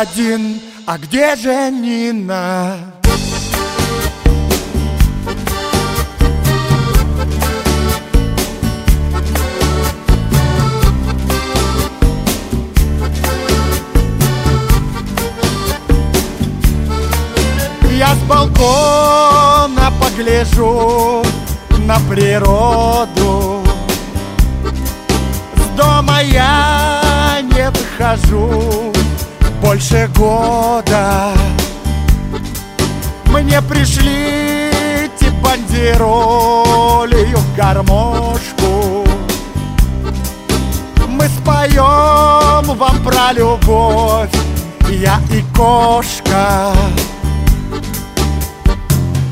один, а где же Нина? Я с балкона погляжу на природу С дома я не выхожу больше года. Мне пришли бандеролью гармошку. Мы споем вам про любовь Я и кошка.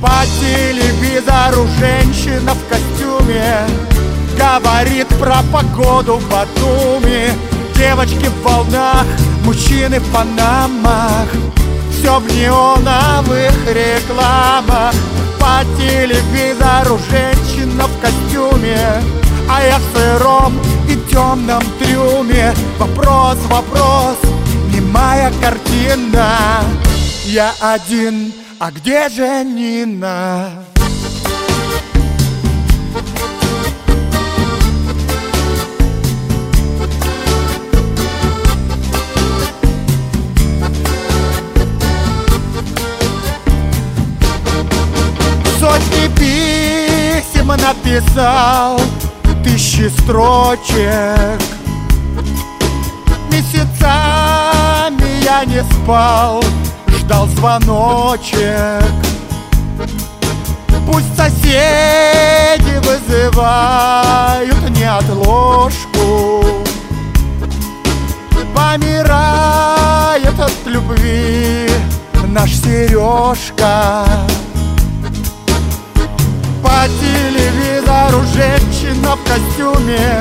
По телевизору женщина в костюме Говорит про погоду в Батуми Девочки в волнах, мужчины в панамах. Все в неоновых рекламах. По телевизору женщина в костюме А я в сыром и темном трюме. Вопрос, вопрос, немая картина. Я один, а где же Нина? Написал, тысячи строчек. Месяцами я не спал, ждал звоночек. Пусть соседи вызывают неотложку Помирает от любви наш Сережка По телевизору женщина в костюме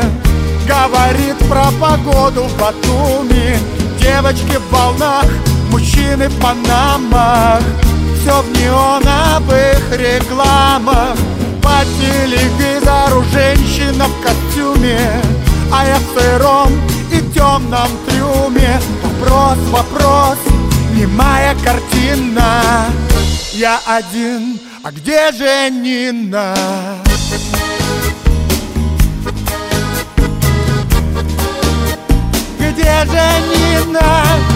Говорит про погоду в Батуми. Девочки в волнах мужчины в панамах. Все в неоновых рекламах. По телевизору женщина в костюме А я в сыром и темном трюме. Вопрос, вопрос, немая картина. Я один, а где же Нина? Где же Нина?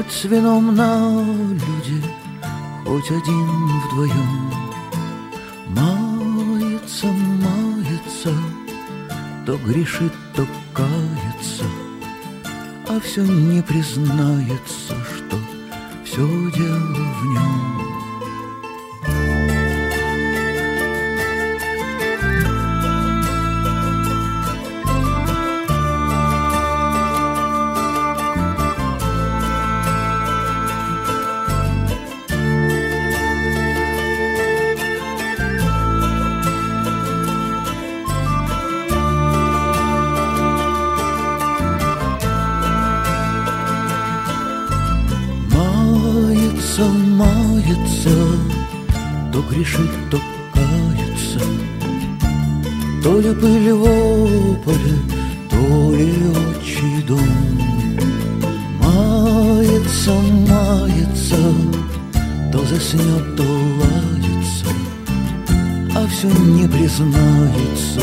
С вином на люди, хоть один вдвоем. Мается, мается, то грешит, то кается, а все не признается, что все дело в нем. Пыль в поле, то ли отчий дом. Мается, мается, то заснет, то ладится, А все не признается,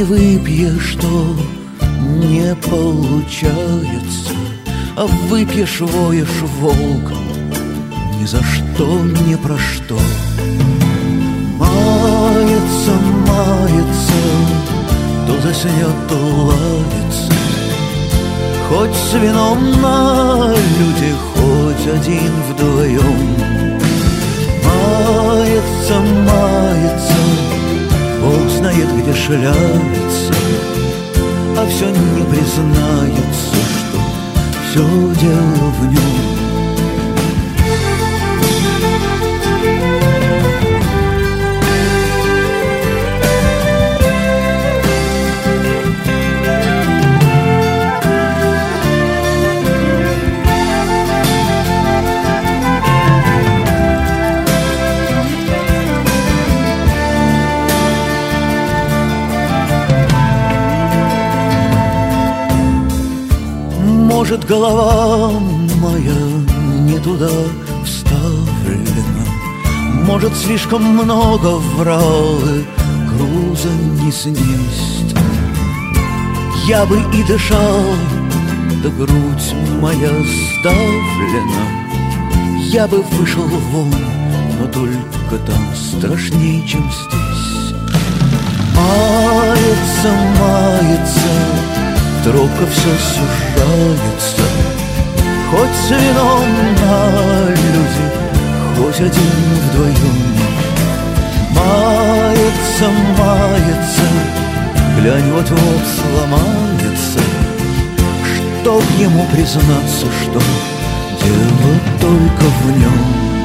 не выпьешь, то не получается. А выпьешь, воешь волком Ни за что, ни про что. Мается, мается то заснет, то ладится Хоть с вином на люди, хоть один вдвоем Мается, мается, Бог знает, где шляется А все не признается, что все дело в нем Может, голова моя не туда вставлена? Может, слишком много врал и груза не снесть? Я бы и дышал, да грудь моя сдавлена. Я бы вышел вон, но только там страшнее, чем здесь. Мается, мается Тропка все сужается. Хоть с вином на люди Хоть один вдвоем Мается, мается Глянь, вот-вот сломается. Чтоб ему признаться, что Дело только в нем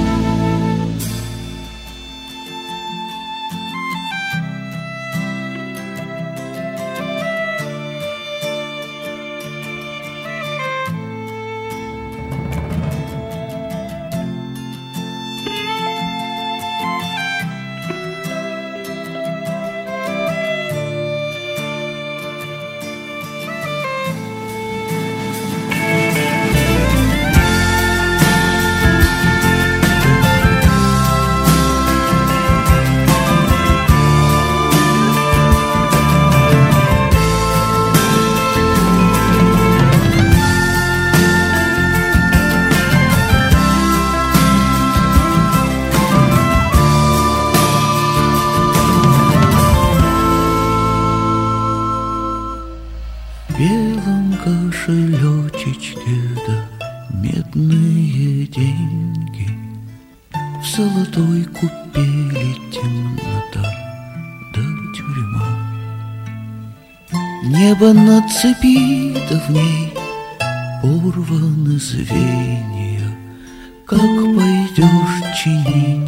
Небо на цепи, да в ней порваны звенья. Как пойдешь чинить,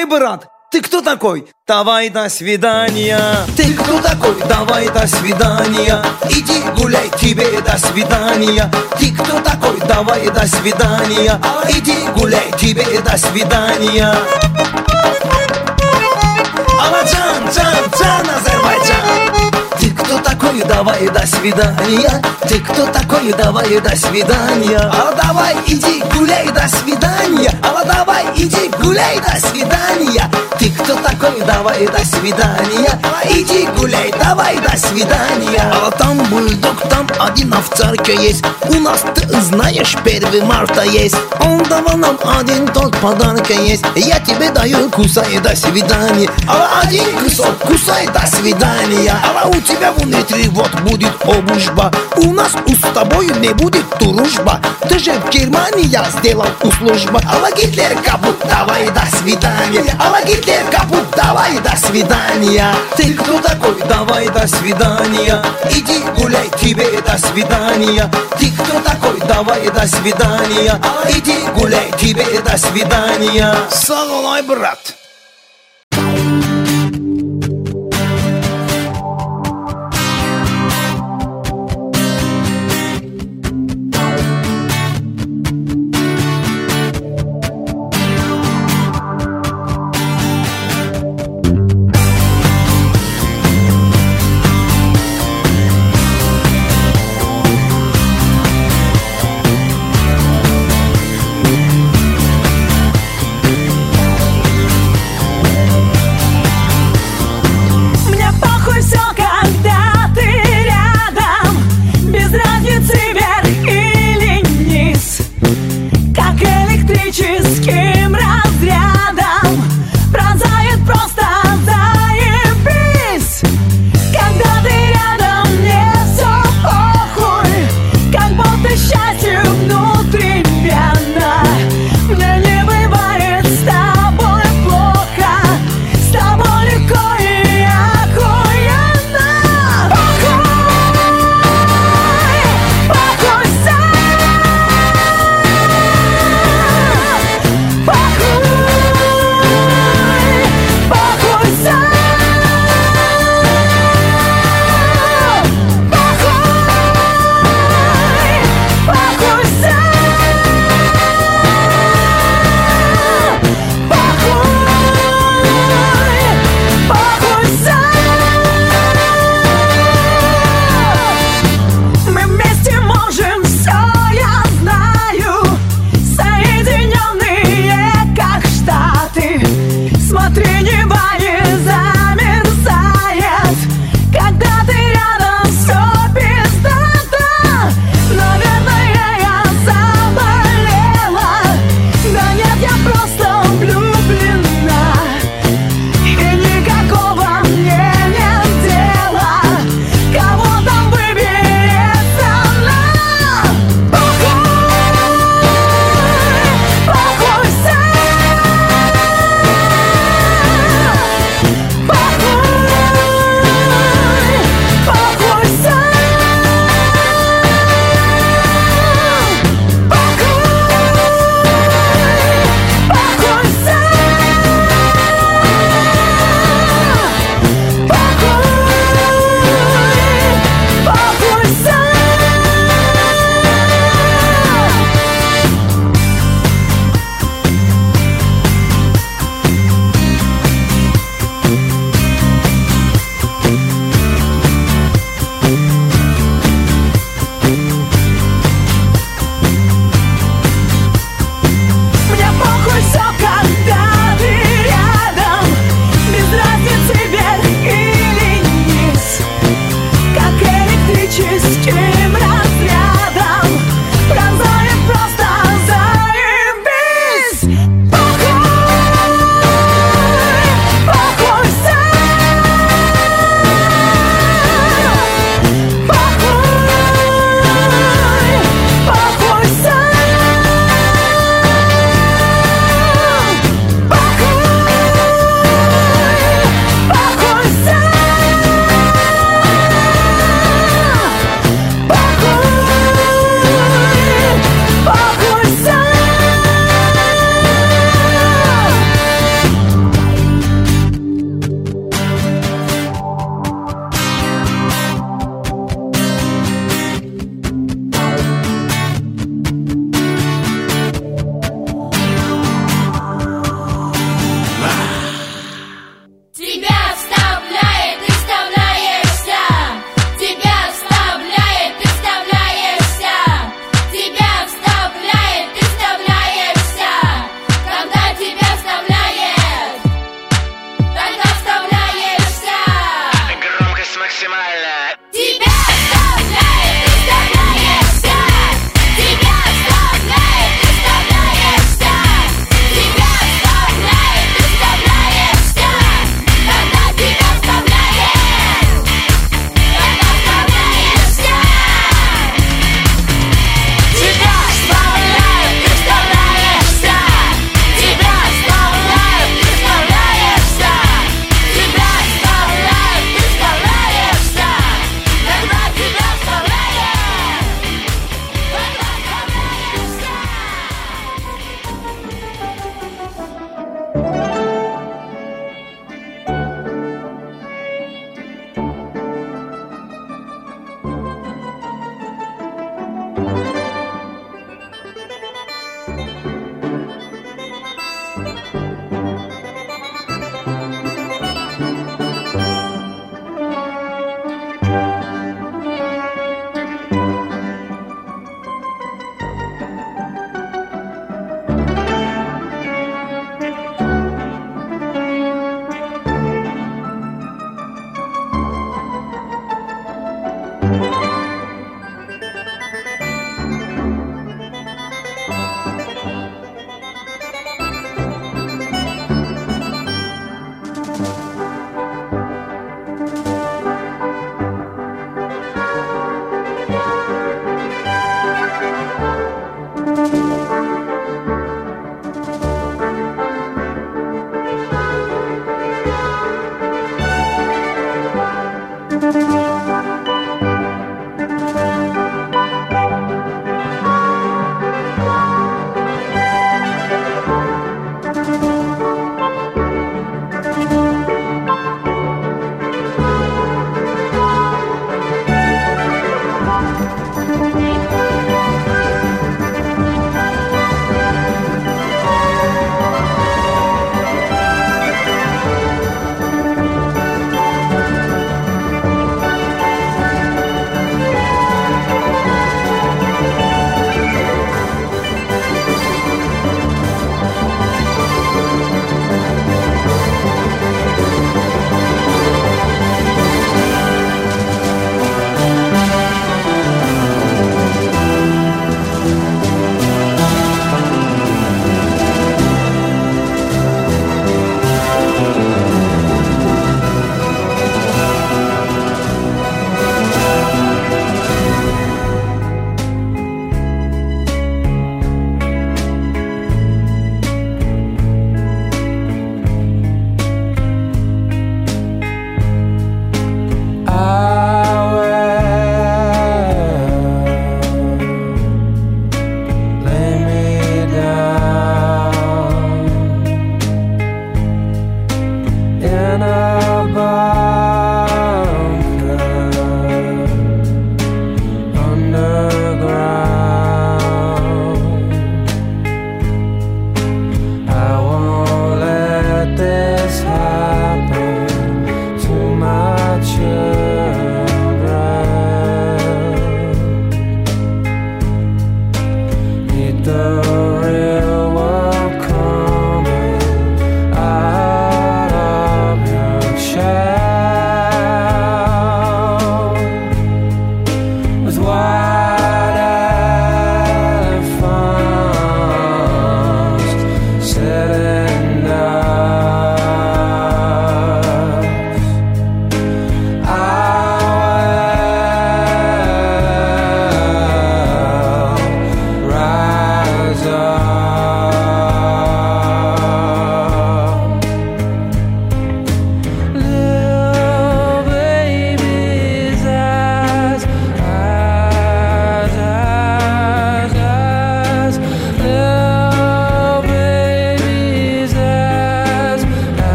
Алла, ай, брат, ты кто такой? Давай до свидания. Ты кто такой? Давай до свидания. Иди гуляй, тебе до свидания. Ты кто такой? Давай до свидания. Иди гуляй, тебе до свидания. Алладжан, такой? Давай до свидания. Ты кто такой? Давай до свидания. А давай иди гуляй, до свидания. А давай иди гуляй, до свидания. Ты кто такой? Давай до свидания. А иди гуляй, давай до свидания. А там бульдог, там один овцарка есть. У нас, ты знаешь, 1 марта есть. Он давал нам один тот подарка есть. Я тебе даю, кусай, до свидания. А один кусок, кусай, до свидания. А у тебя внутри вот будет обужба. У нас у с тобой не будет дружба. Ты же в Германии я сделал услужба. А Гитлер капут, давай, до свидания. А Гитлер капут, давай, до свидания. Ты кто такой? Давай, до свидания. Иди гуляй, тебе до свидания. Ты кто такой? Давай, до свидания. Иди гуляй, тебе до свидания. Салон, брат.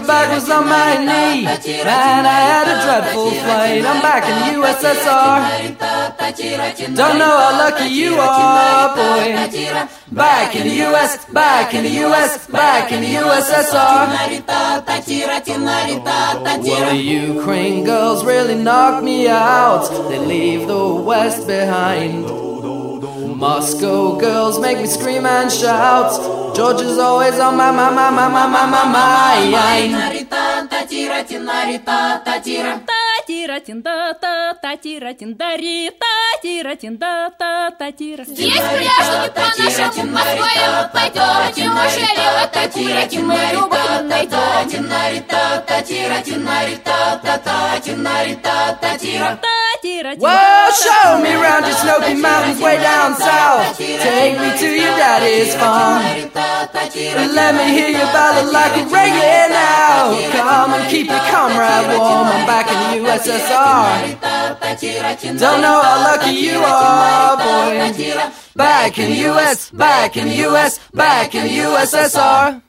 Way the was on my knee. Man, I had a dreadful flight. I'm back in the USSR. Don't know how lucky you are, boy. Back in the US, back in the US, back in the USSR. Well, the Ukraine girls really knock me out. They leave the West behind. Moscow girls make me scream and shout. Georgia's always on my, my, my, my, my, my, my mind. татира тинда та татира тиндари татира тинда та татира Здесь пляшут по нашему Москве пойдете, Машелева, татира Well, show me around your Snowy Mountains way down south. Take me to your daddy's farm. And let me hear your ballad like a reggae now. Come and keep your comrade warm. I'm back in the USSR. Don't know how lucky you are, boy. Back in the US, back in the US, back in the USSR.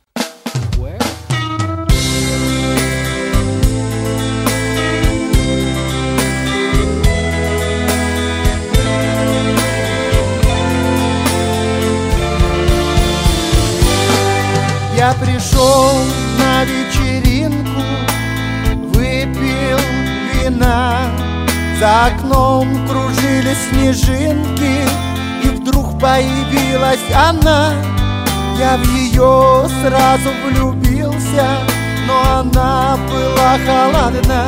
Я пришел на вечеринку, выпил вина. За окном кружились снежинки И вдруг появилась она. Я в ее сразу влюбился Но она была холодна.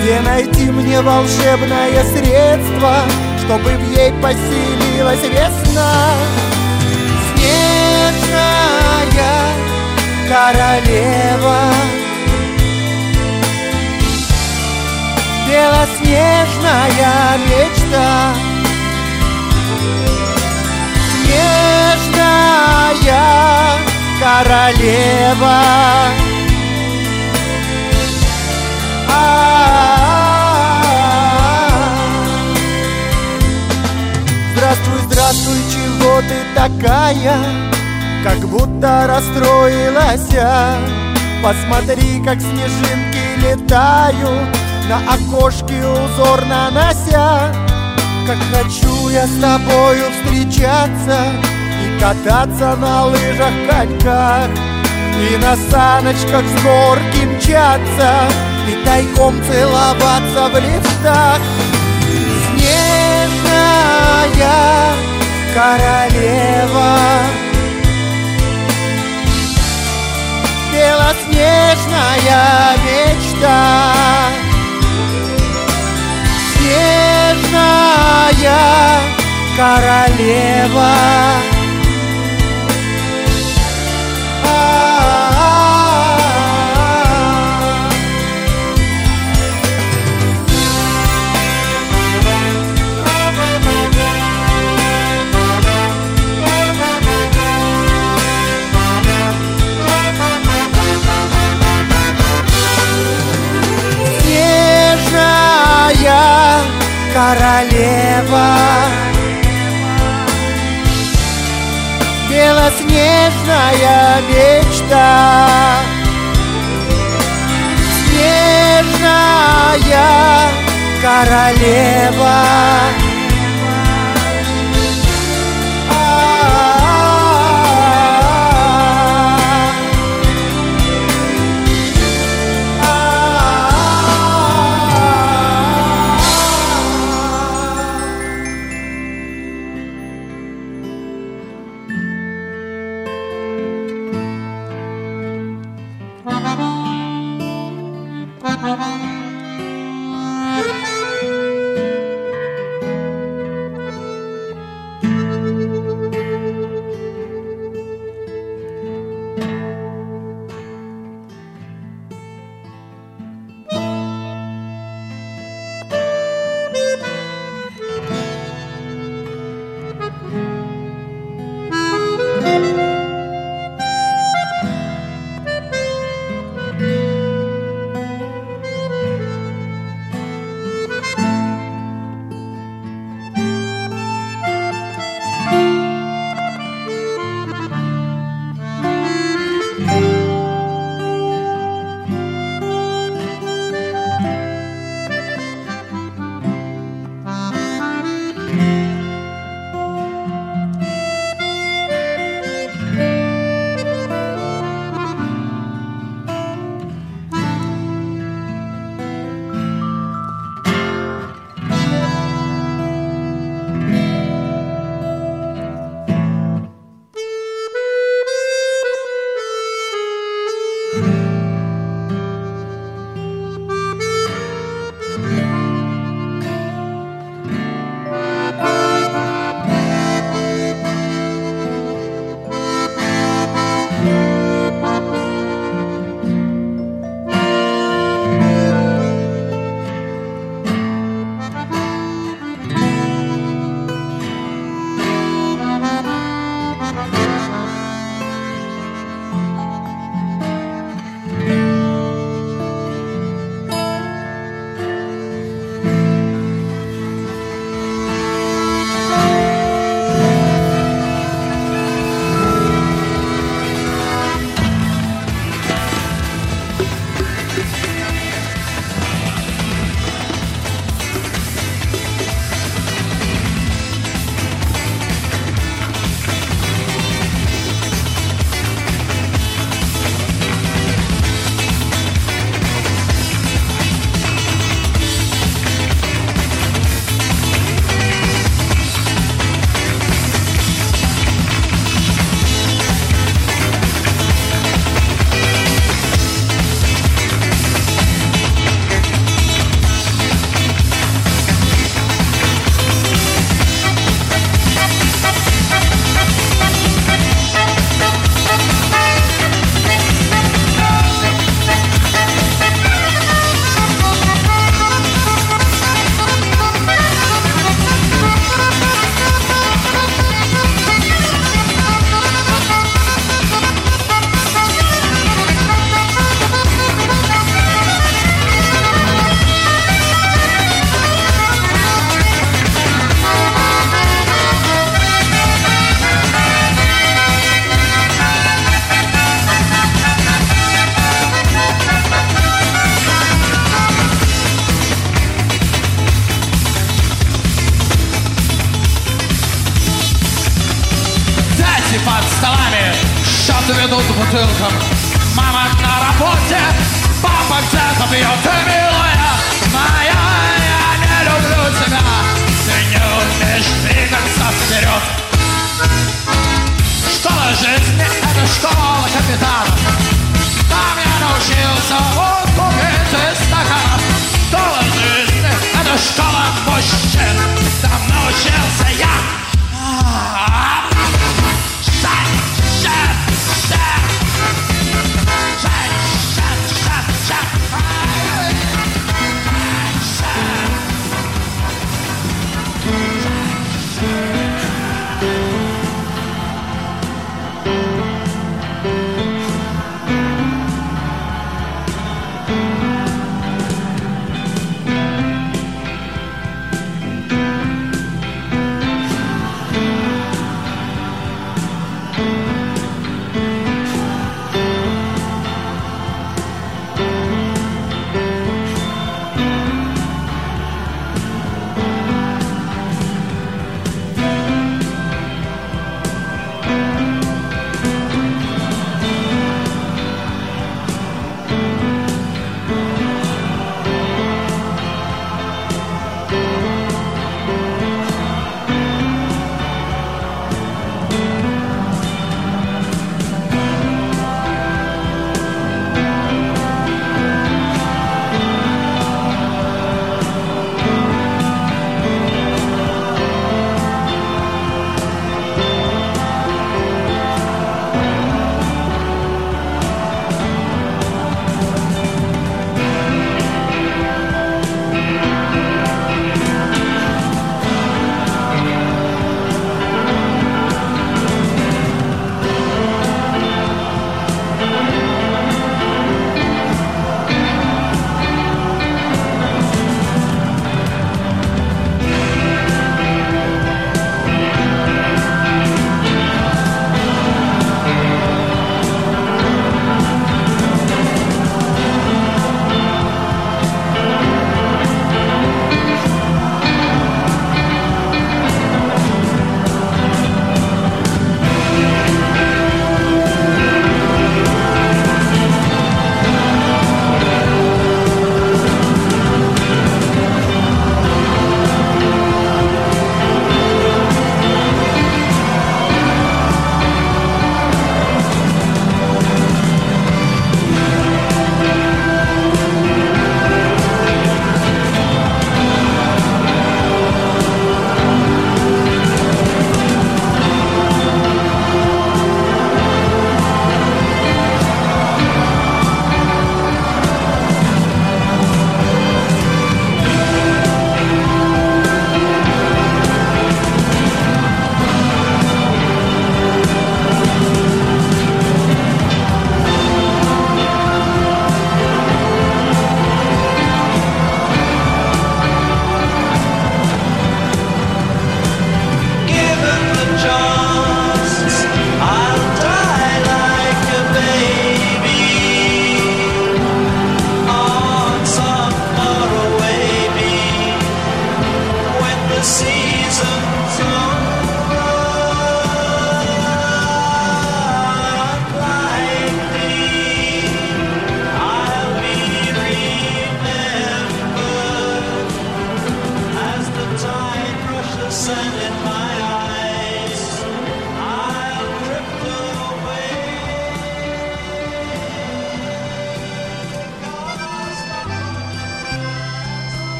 Где найти мне волшебное средство Чтобы в ей поселилась весна королева Белоснежная мечта Снежная королева. Здравствуй, здравствуй, чего ты такая? Как будто расстроилась я. Посмотри, как снежинки летают На окошке узор нанося Как хочу я с тобою встречаться И кататься на лыжах, коньках И на саночках с горки мчаться И тайком целоваться в лифтах Снежная королева Белоснежная мечта. Снежная королева королева. Белоснежная мечта. Снежная королева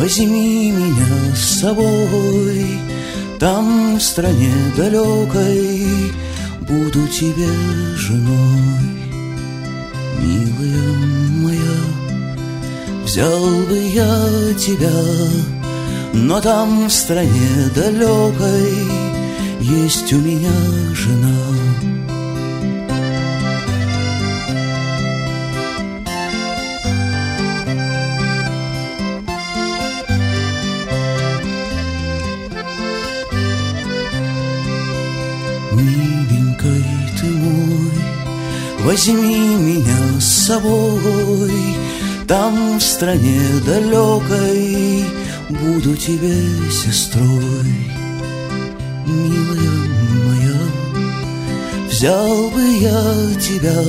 возьми меня с собой, Там в стране далекой буду тебе женой. Милая моя, взял бы я тебя, Но там в стране далекой есть у меня жена. Возьми меня с собой, Там в стране далекой буду тебе сестрой. Милая моя, взял бы я тебя,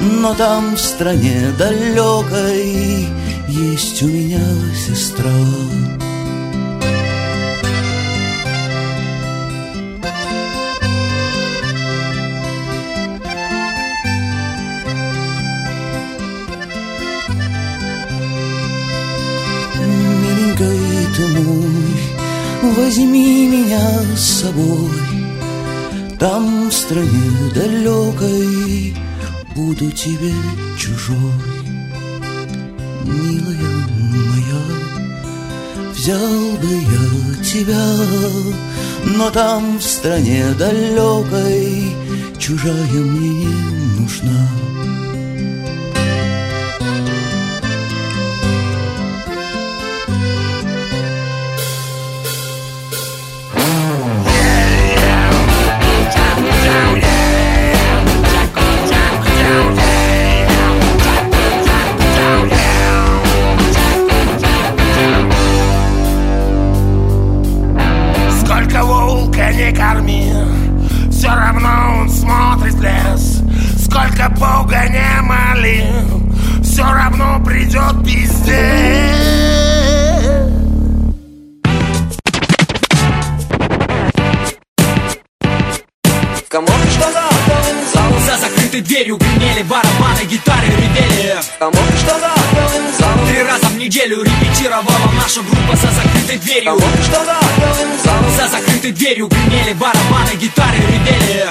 Но там в стране далекой есть у меня сестра. Возьми меня с собой, Там в стране далекой буду тебе чужой. Милая моя, взял бы я тебя, Но там в стране далекой чужая мне не нужна. Закрытой дверью что за закрытой дверью гремели барабаны, гитары ревели?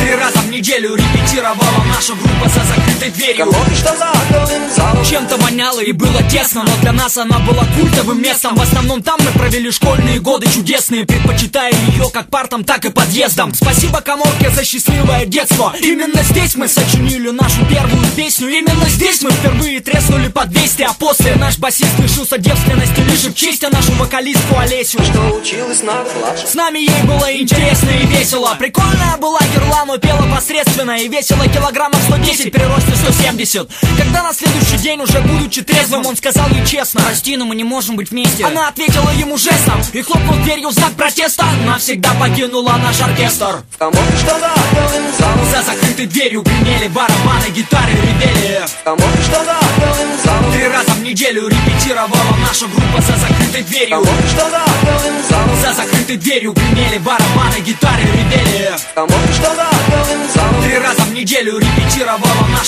Три раза в неделю репетировала наша группа за закрытой дверью. Кому что за? Зал? Чем-то воняло и было тесно, но для нас она была культовым местом. В основном там мы провели школьные годы чудесные Предпочитая ее как партам, так и подъездом. Спасибо Каморке за счастливое детство. Именно здесь мы сочинили нашу первую песню. Именно здесь мы впервые треснули под 200 А после наш басист лишился девственности Лишив честь а нашу вокалистку Олесю. Что училась на младше с нами ей было интересно и весело. Прикольная была герла, но пела посредственно И весила килограммов 110 при росте 170 Когда на следующий день уже будучи трезвым Он сказал ей честно. Прости, но мы не можем быть вместе. Она ответила ему жестом И хлопнул дверью в знак протеста. Навсегда покинула наш оркестр. Кому что за зал? За закрытой дверью гремели барабаны, гитары ревели. Кому что за зал? Три раза в неделю репетировала наша группа за закрытой дверью. За закрытой дверью гремели барабаны, гитары ревели. Кому что за зал? Три раза в неделю репетировала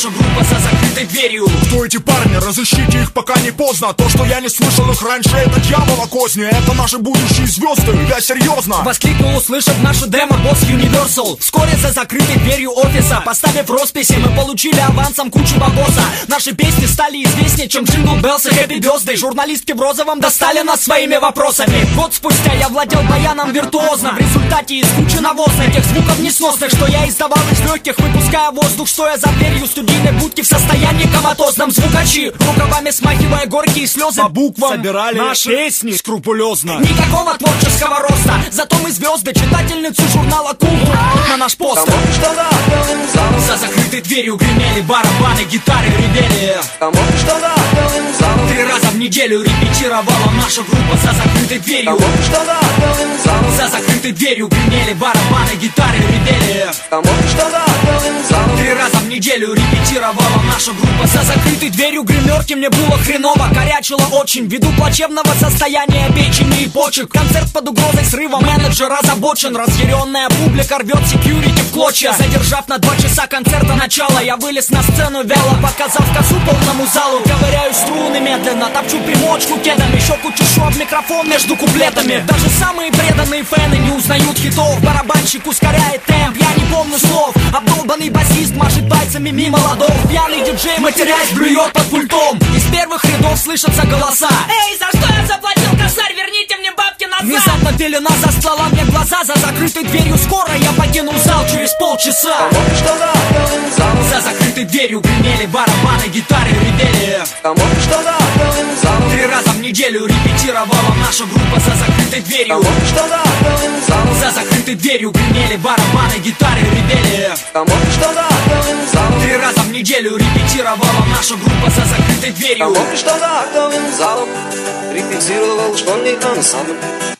наша группа за закрытой дверью. Кто эти парни? Разыщите их пока не поздно. То, что я не слышал их раньше, это дьявола козни Это наши будущие звезды, я серьезно. Воскликнул, услышав нашу демо босс Universal. Вскоре за закрытой дверью офиса Поставив росписи, мы получили авансом кучу бабоса. Наши песни стали известнее, чем Jingle Bells и Happy Birthday Журналистки в розовом достали нас своими вопросами. Год спустя я владел баяном виртуозно. В результате из кучи навоза Тех звуков несносных, что я издавал из легких Выпуская воздух, стоя за дверью студийной будки В состоянии коматозном. Звукачи Рукавами смахивая горькие слезы По буквам Собирали наши песни скрупулезно. Никакого творческого роста Зато мы звезды, читательницы журнала Культур На наш что за закрытой дверью гремели барабаны, гитары ревели? Три раза в неделю репетировала наша группа. За закрытой дверью что за закрытой дверью гремели барабаны, гитары ревели. Три раза в неделю репетировала. Наша группа За закрытой дверью гримерки мне было хреново. Корячило очень, ввиду плачевного состояния печени и почек. Концерт под угрозой срыва, менеджер озабочен. Разъяренная публика рвет секьюрити в клочья. Задержав на два часа концерта начала Я вылез на сцену вяло, показав косу полному залу. Ковыряю струны медленно, топчу примочку кедами. Щеку чешу об микрофон между куплетами. Даже самые преданные фэны не узнают хитов. Барабанщик ускоряет темп, я не помню слов. Обдолбанный басист машет пальцами мимо ладов. Пьяный диджей, матерясь, блюет под пультом. Из первых рядов слышатся голоса. Эй, за что я заплатил косарь? Верните мне бабки назад! Внезапно пелена застлала мне глаза За закрытой дверью. Скоро я покинул зал через полчаса. Тому что за актовым залом За закрытой дверью гремели барабаны, гитары ревели. Тому что за актовым залом Три раза в неделю репетировала наша группа за закрытой дверью. Тому что за актовым залом За закрытой дверью гремели барабаны, гитары ревели. Тому что за актовым залом Три раза в неделю репетировала наша группа за закрытой дверью. Тому что за актовым залом Репетировал школьный ансамбль